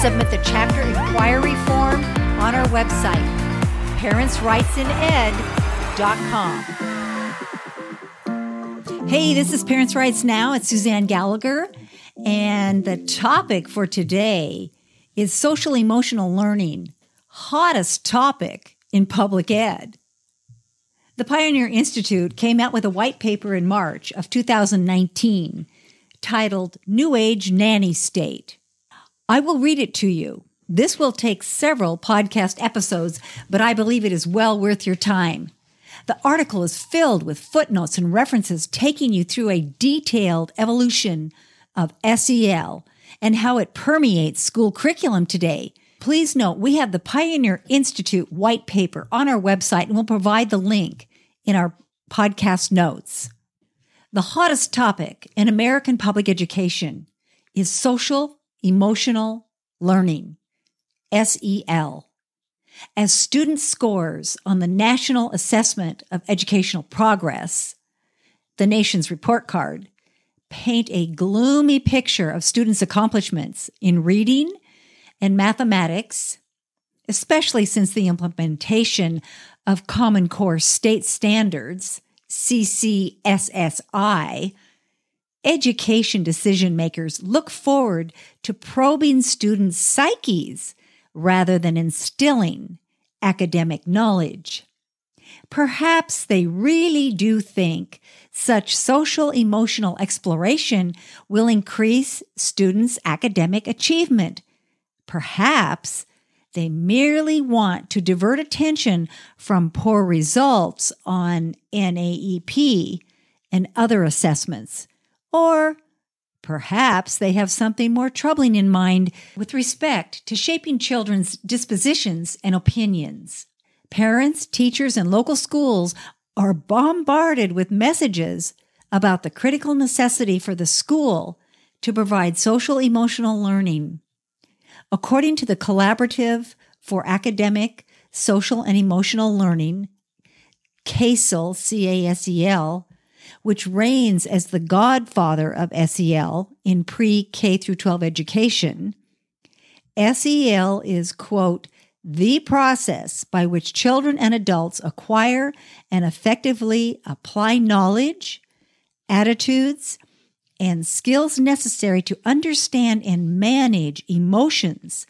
Submit the chapter inquiry form on our website, parentsrightsined.com. Hey, this is Parents' Rights Now. It's Suzanne Gallagher. And the topic for today is social emotional learning, hottest topic in public ed. The Pioneer Institute came out with a white paper in March of 2019 titled New Age Nanny State. I will read it to you. This will take several podcast episodes, but I believe it is well worth your time. The article is filled with footnotes and references taking you through a detailed evolution of SEL and how it permeates school curriculum today. Please note we have the Pioneer Institute white paper on our website and we'll provide the link in our podcast notes. The hottest topic in American public education is social Emotional Learning, SEL. As student scores on the National Assessment of Educational Progress, the nation's report card, paint a gloomy picture of students' accomplishments in reading and mathematics, especially since the implementation of Common Core State Standards, CCSSI, education decision makers look forward to probing students' psyches rather than instilling academic knowledge. Perhaps they really do think such social emotional exploration will increase students' academic achievement. Perhaps they merely want to divert attention from poor results on NAEP and other assessments or perhaps they have something more troubling in mind with respect to shaping children's dispositions and opinions. Parents, teachers, and local schools are bombarded with messages about the critical necessity for the school to provide social emotional learning. According to the Collaborative for Academic, Social, and Emotional Learning, CASEL, C A S E L, which reigns as the godfather of SEL in pre K through 12 education, SEL is, quote, the process by which children and adults acquire and effectively apply knowledge, attitudes, and skills necessary to understand and manage emotions,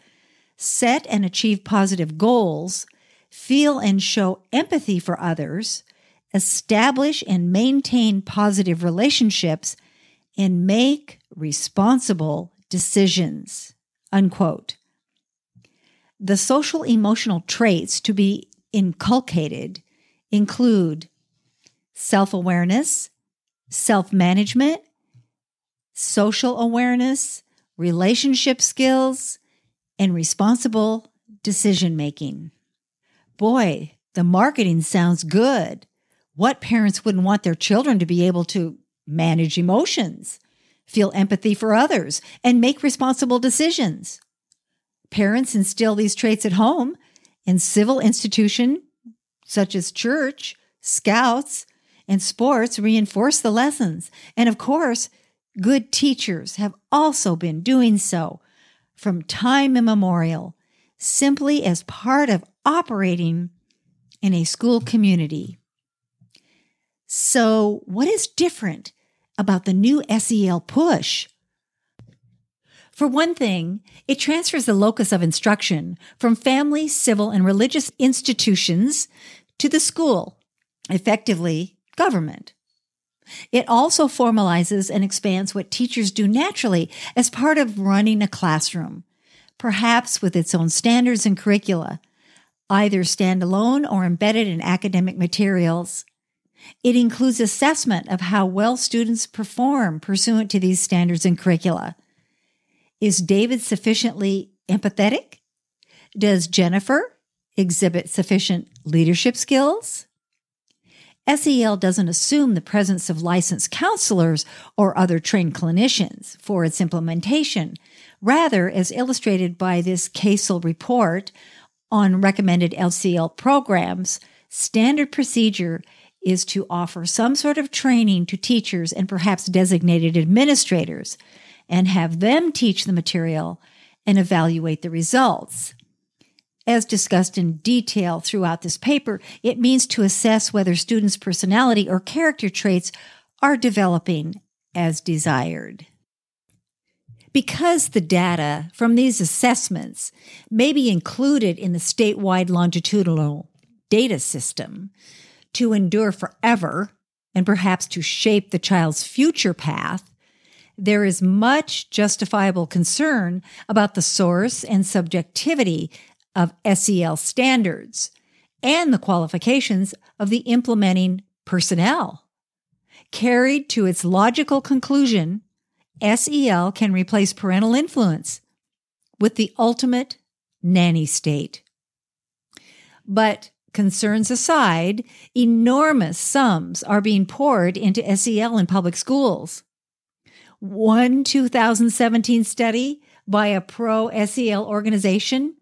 set and achieve positive goals, feel and show empathy for others, establish and maintain positive relationships, and make responsible decisions. Unquote. The social emotional traits to be inculcated include self awareness, self management, social awareness, relationship skills, and responsible decision making. Boy, the marketing sounds good. What parents wouldn't want their children to be able to manage emotions, feel empathy for others, and make responsible decisions? Parents instill these traits at home in civil institution such as church, scouts, and sports reinforce the lessons. And of course, good teachers have also been doing so from time immemorial, simply as part of operating in a school community. So, what is different about the new SEL push? For one thing, it transfers the locus of instruction from family, civil, and religious institutions to the school, effectively, government. It also formalizes and expands what teachers do naturally as part of running a classroom, perhaps with its own standards and curricula, either standalone or embedded in academic materials. It includes assessment of how well students perform pursuant to these standards and curricula. Is David sufficiently empathetic? Does Jennifer exhibit sufficient leadership skills? SEL doesn't assume the presence of licensed counselors or other trained clinicians for its implementation. Rather, as illustrated by this CASEL report on recommended SEL programs, standard procedure is to offer some sort of training to teachers and perhaps designated administrators and have them teach the material and evaluate the results. As discussed in detail throughout this paper, it means to assess whether students' personality or character traits are developing as desired. Because the data from these assessments may be included in the statewide longitudinal data system to endure forever and perhaps to shape the child's future path, there is much justifiable concern about the source and subjectivity of SEL standards and the qualifications of the implementing personnel. Carried to its logical conclusion, SEL can replace parental influence with the ultimate nanny state. But concerns aside, enormous sums are being poured into SEL in public schools. One 2017 study by a pro SEL organization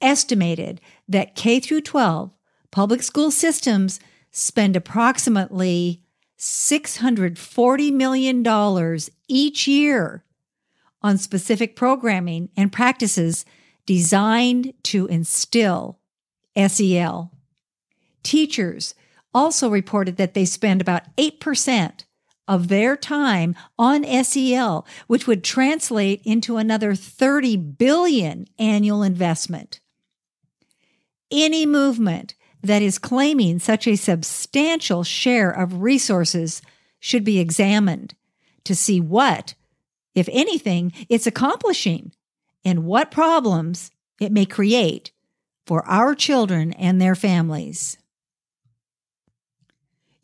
estimated that K through 12 public school systems spend approximately $640 million each year on specific programming and practices designed to instill SEL. Teachers also reported that they spend about 8% of their time on SEL, which would translate into another 30 billion annual investment any movement that is claiming such a substantial share of resources should be examined to see what, if anything, it's accomplishing and what problems it may create for our children and their families.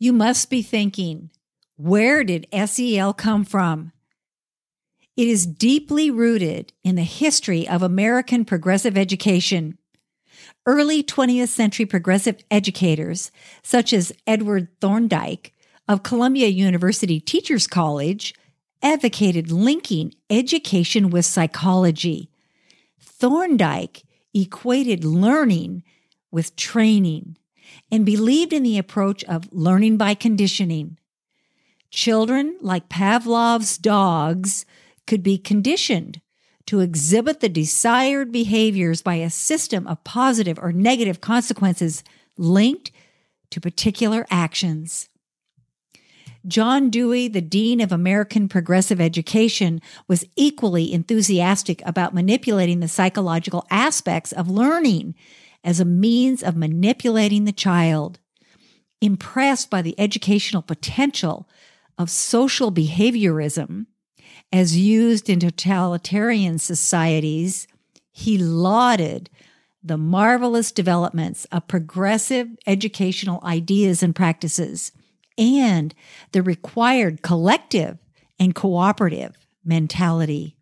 You must be thinking, where did SEL come from? It is deeply rooted in the history of American progressive education Early 20th century progressive educators, such as Edward Thorndike of Columbia University Teachers College, advocated linking education with psychology. Thorndike equated learning with training and believed in the approach of learning by conditioning. Children, like Pavlov's dogs, could be conditioned to exhibit the desired behaviors by a system of positive or negative consequences linked to particular actions. John Dewey, the Dean of American Progressive Education, was equally enthusiastic about manipulating the psychological aspects of learning as a means of manipulating the child. Impressed by the educational potential of social behaviorism, as used in totalitarian societies, he lauded the marvelous developments of progressive educational ideas and practices and the required collective and cooperative mentality.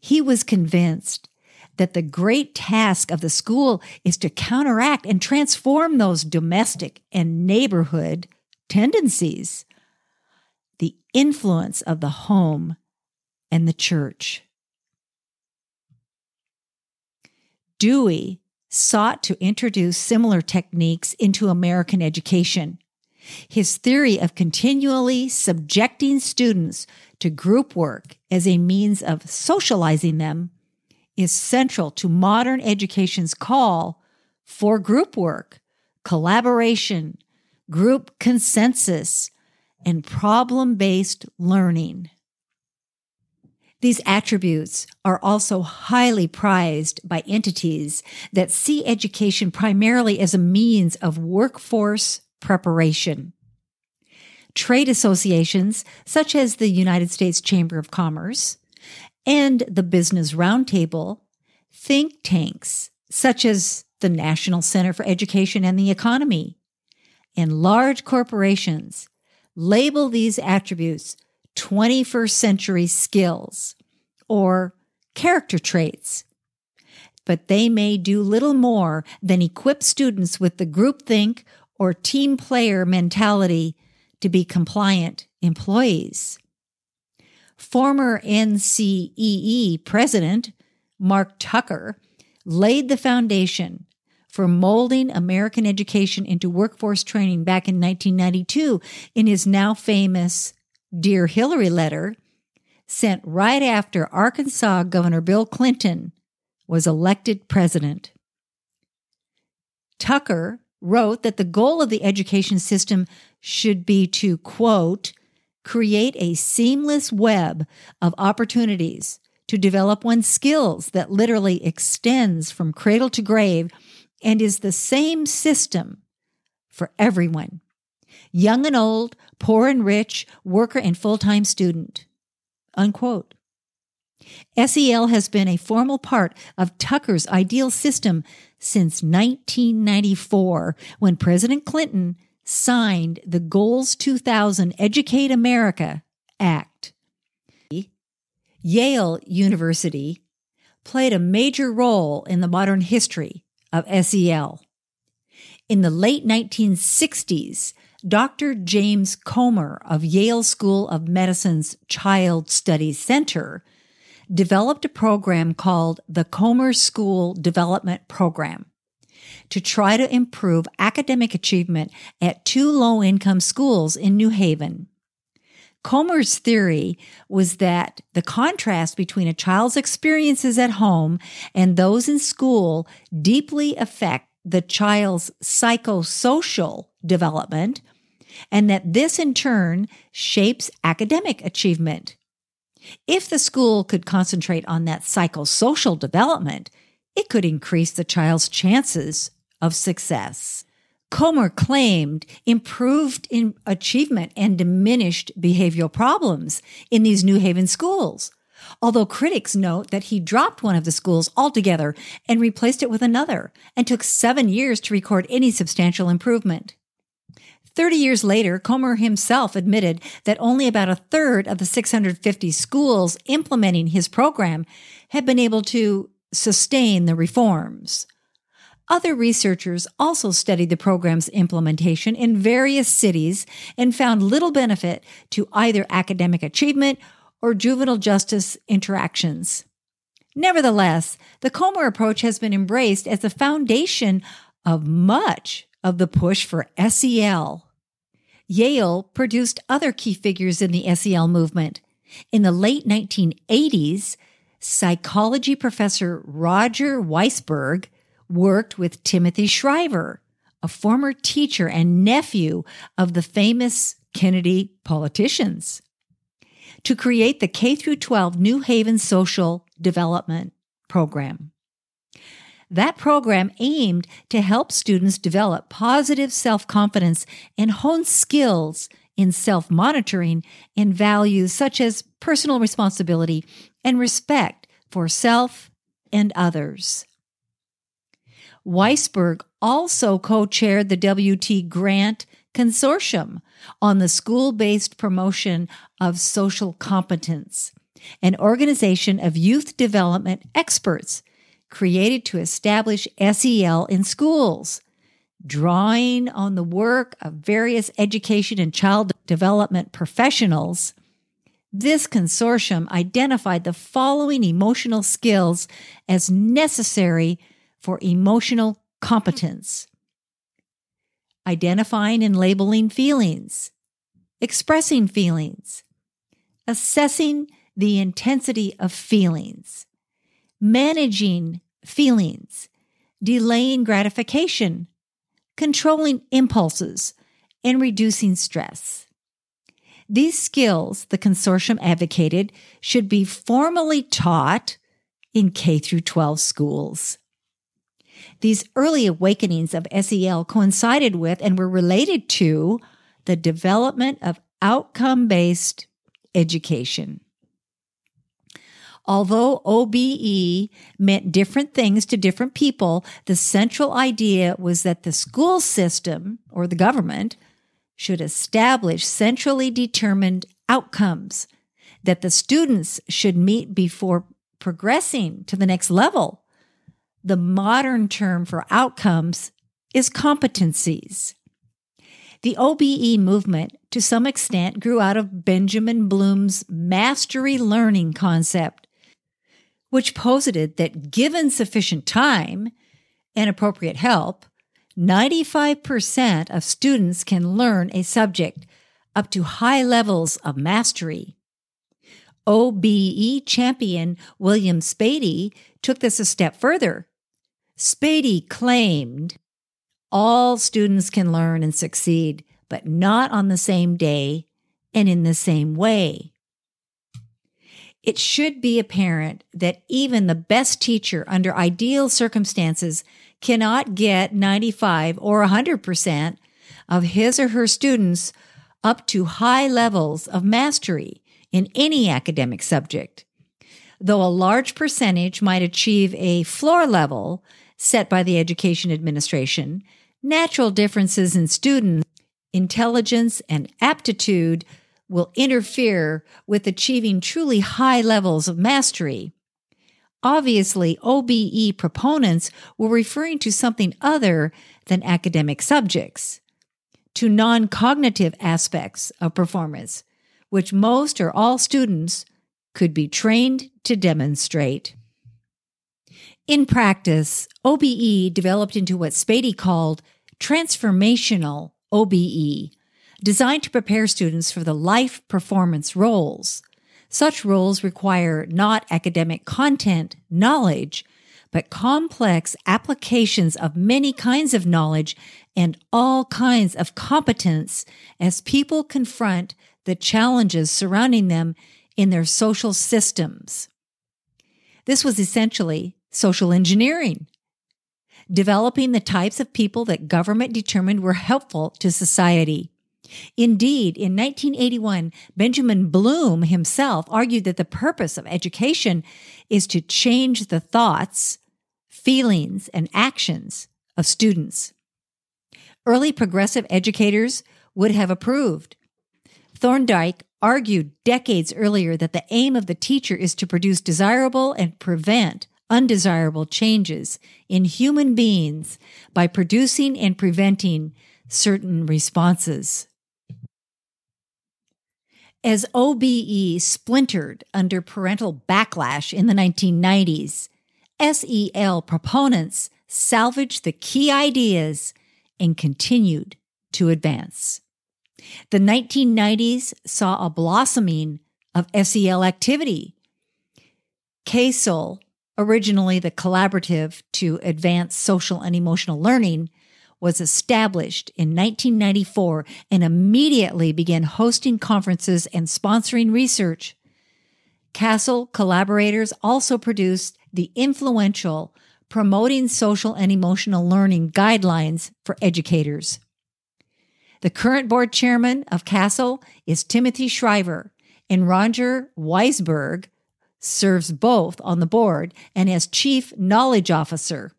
He was convinced that the great task of the school is to counteract and transform those domestic and neighborhood tendencies the influence of the home and the church. Dewey sought to introduce similar techniques into American education. His theory of continually subjecting students to group work as a means of socializing them is central to modern education's call for group work, collaboration, group consensus, and problem based learning. These attributes are also highly prized by entities that see education primarily as a means of workforce preparation. Trade associations, such as the United States Chamber of Commerce and the Business Roundtable, think tanks, such as the National Center for Education and the Economy, and large corporations label these attributes 21st century skills or character traits. But they may do little more than equip students with the groupthink or team player mentality to be compliant employees. Former NCEE president Marc Tucker laid the foundation for molding American education into workforce training back in 1992 in his now famous Dear Hillary letter, sent right after Arkansas Governor Bill Clinton was elected president. Tucker wrote that the goal of the education system should be to, quote, create a seamless web of opportunities to develop one's skills that literally extends from cradle to grave and is the same system for everyone young and old, poor and rich, worker and full time student. Unquote. SEL has been a formal part of Tucker's ideal system since 1994 when President Clinton signed the Goals 2000 Educate America Act. Yale University played a major role in the modern history of SEL. In the late 1960s, Dr. James Comer of Yale School of Medicine's Child Studies Center developed a program called the Comer School Development Program to try to improve academic achievement at two low income schools in New Haven. Comer's theory was that the contrast between a child's experiences at home and those in school deeply affect the child's psychosocial development, and that this in turn shapes academic achievement. If the school could concentrate on that psychosocial development, it could increase the child's chances of success. Comer claimed improved in achievement and diminished behavioral problems in these New Haven schools. Although critics note that he dropped one of the schools altogether and replaced it with another and took seven years to record any substantial improvement. Thirty years later, Comer himself admitted that only about a third of the 650 schools implementing his program had been able to sustain the reforms. Other researchers also studied the program's implementation in various cities and found little benefit to either academic achievement or juvenile justice interactions. Nevertheless, the Comer approach has been embraced as the foundation of much of the push for SEL. Yale produced other key figures in the SEL movement. In the late 1980s, psychology professor Roger Weissberg worked with Timothy Shriver, a former teacher and nephew of the famous Kennedy politicians, to create the K 12 New Haven Social Development Program. That program aimed to help students develop positive self confidence and hone skills in self monitoring and values such as personal responsibility and respect for self and others. Weissberg also co chaired the WT Grant Consortium on the school based promotion of social competence, an organization of youth development experts created to establish SEL in schools, drawing on the work of various education and child development professionals. This consortium identified the following emotional skills as necessary for emotional competence. Identifying and labeling feelings, expressing feelings, assessing the intensity of feelings, managing feelings, delaying gratification, controlling impulses, and reducing stress. These skills, the consortium advocated, should be formally taught in K through 12 schools. These early awakenings of SEL coincided with and were related to the development of outcome based education. Although OBE meant different things to different people, the central idea was that the school system or the government should establish centrally determined outcomes that the students should meet before progressing to the next level. The modern term for outcomes is competencies. The OBE movement, to some extent, grew out of Benjamin Bloom's mastery learning concept, which posited that given sufficient time and appropriate help, 95% of students can learn a subject up to high levels of mastery. OBE champion William Spady took this a step further. Spady claimed all students can learn and succeed, but not on the same day and in the same way. It should be apparent that even the best teacher under ideal circumstances cannot get 95 or 100% of his or her students up to high levels of mastery in any academic subject. Though a large percentage might achieve a floor level set by the Education Administration, natural differences in student intelligence and aptitude will interfere with achieving truly high levels of mastery. Obviously, OBE proponents were referring to something other than academic subjects, to non cognitive aspects of performance, which most or all students could be trained to demonstrate. In practice, OBE developed into what Spady called transformational OBE, designed to prepare students for the life performance roles. Such roles require not academic content knowledge, but complex applications of many kinds of knowledge and all kinds of competence as people confront the challenges surrounding them in their social systems. This was essentially social engineering, developing the types of people that government determined were helpful to society. Indeed, in 1981, Benjamin Bloom himself argued that the purpose of education is to change the thoughts, feelings, and actions of students. Early progressive educators would have approved. Thorndike argued decades earlier that the aim of the teacher is to produce desirable and prevent undesirable changes in human beings by producing and preventing certain responses. As OBE splintered under parental backlash in the 1990s, SEL proponents salvaged the key ideas and continued to advance. The 1990s saw a blossoming of SEL activity. CASEL originally the Collaborative to Advance Social and Emotional Learning, was established in 1994 and immediately began hosting conferences and sponsoring research. CASEL collaborators also produced the influential Promoting Social and Emotional Learning Guidelines for Educators. The current board chairman of CASEL is Timothy Shriver, and Roger Weissberg serves both on the board and as chief knowledge officer.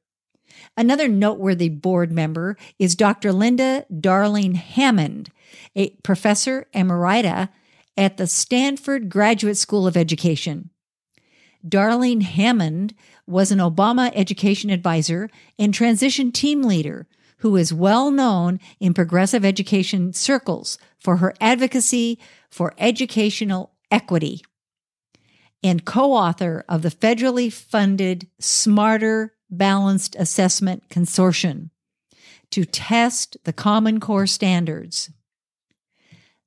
Another noteworthy board member is Dr. Linda Darling Hammond, a professor emerita at the Stanford Graduate School of Education. Darling Hammond was an Obama education advisor and transition team leader who is well known in progressive education circles for her advocacy for educational equity and co author of the federally funded Smarter Balanced Assessment Consortium to test the Common Core standards.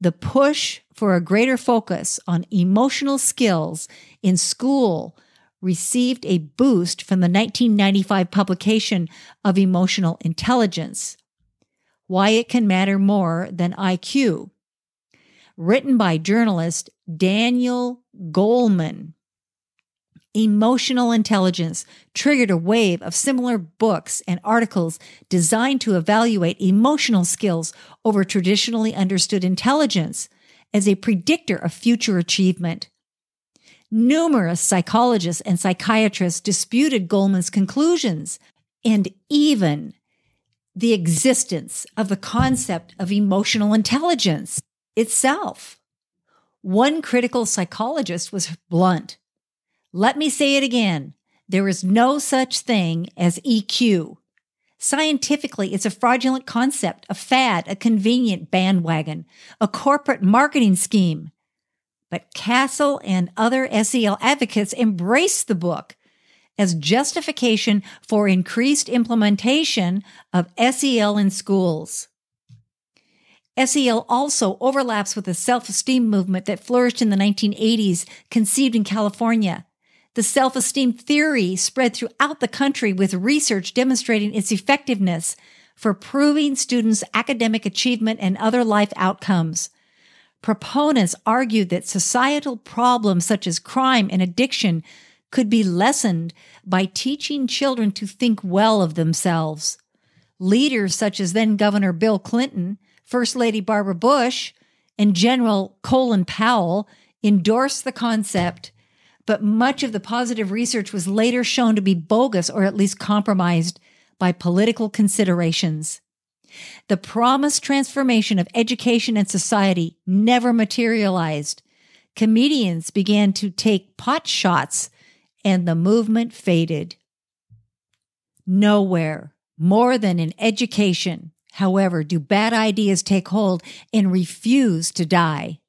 The push for a greater focus on emotional skills in school received a boost from the 1995 publication of Emotional Intelligence Why It Can Matter More Than IQ. written by journalist Daniel Goleman. Emotional intelligence triggered a wave of similar books and articles designed to evaluate emotional skills over traditionally understood intelligence as a predictor of future achievement. Numerous psychologists and psychiatrists disputed Goleman's conclusions, and even the existence of the concept of emotional intelligence itself. One critical psychologist was blunt. Let me say it again. There is no such thing as EQ. Scientifically, it's a fraudulent concept, a fad, a convenient bandwagon, a corporate marketing scheme. But CASEL and other SEL advocates embrace the book as justification for increased implementation of SEL in schools. SEL also overlaps with the self esteem movement that flourished in the 1980s, conceived in California. The self esteem theory spread throughout the country with research demonstrating its effectiveness for proving students' academic achievement and other life outcomes. Proponents argued that societal problems such as crime and addiction could be lessened by teaching children to think well of themselves. Leaders such as then Governor Bill Clinton, First Lady Barbara Bush, and General Colin Powell endorsed the concept, but much of the positive research was later shown to be bogus or at least compromised by political considerations. The promised transformation of education and society never materialized. Comedians began to take pot shots and the movement faded. Nowhere more than in education, however, do bad ideas take hold and refuse to die.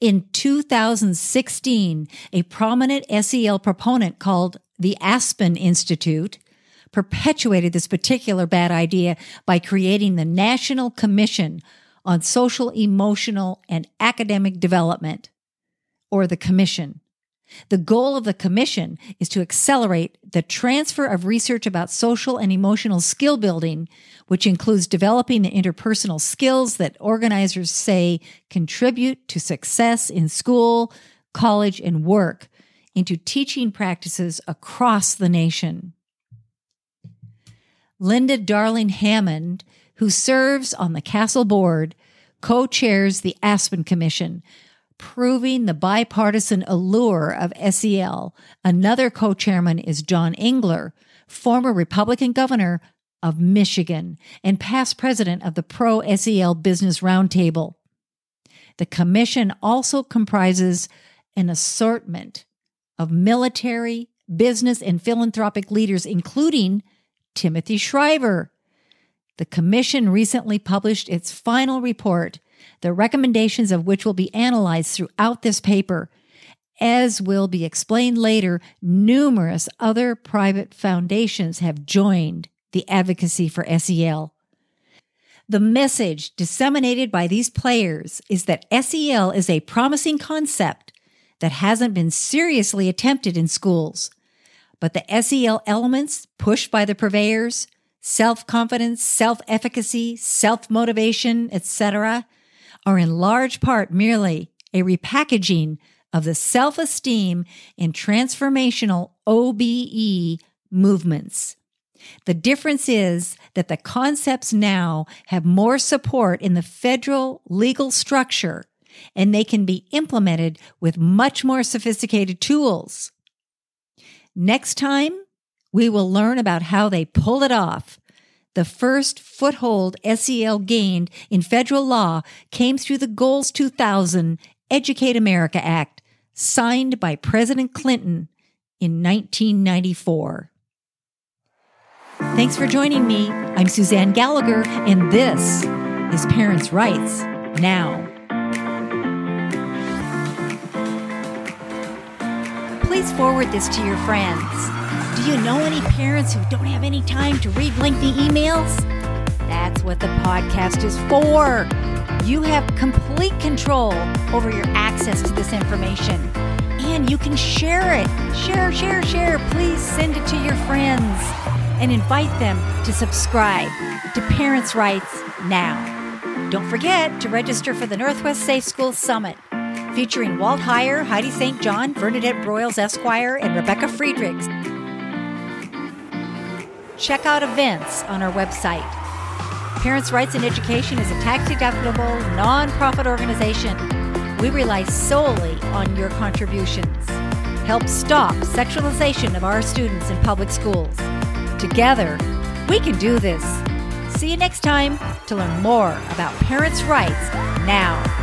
In 2016, a prominent SEL proponent called the Aspen Institute perpetuated this particular bad idea by creating the National Commission on Social, Emotional, and Academic Development, or the Commission. The goal of the commission is to accelerate the transfer of research about social and emotional skill building, which includes developing the interpersonal skills that organizers say contribute to success in school, college, and work, into teaching practices across the nation. Linda Darling Hammond, who serves on the CASEL Board, co chairs the Aspen Commission, proving the bipartisan allure of SEL. Another co chairman is John Engler, former Republican governor of Michigan and past president of the Pro SEL Business Roundtable. The commission also comprises an assortment of military, business, and philanthropic leaders, including Timothy Shriver. The commission recently published its final report the recommendations of which will be analyzed throughout this paper. As will be explained later, numerous other private foundations have joined the advocacy for SEL. The message disseminated by these players is that SEL is a promising concept that hasn't been seriously attempted in schools. But the SEL elements pushed by the purveyors, self confidence, self efficacy, self motivation, etc., are in large part merely a repackaging of the self esteem and transformational OBE movements. The difference is that the concepts now have more support in the federal legal structure and they can be implemented with much more sophisticated tools. Next time, we will learn about how they pull it off the first foothold SEL gained in federal law came through the Goals 2000 Educate America Act, signed by President Clinton in 1994. Thanks for joining me. I'm Suzanne Gallagher, and this is Parents' Rights Now. Please forward this to your friends. Do you know any parents who don't have any time to read lengthy emails? That's what the podcast is for. You have complete control over your access to this information and you can share it. Share, share, share. Please send it to your friends and invite them to subscribe to Parents' Rights Now. Don't forget to register for the Northwest Safe School Summit, featuring Walt Heyer, Heidi St. John, Bernadette Broyles Esquire, and Rebecca Friedrichs. Check out events on our website. Parents' Rights in Education is a tax deductible, nonprofit organization. We rely solely on your contributions. Help stop sexualization of our students in public schools. Together, we can do this. See you next time to learn more about parents' rights now.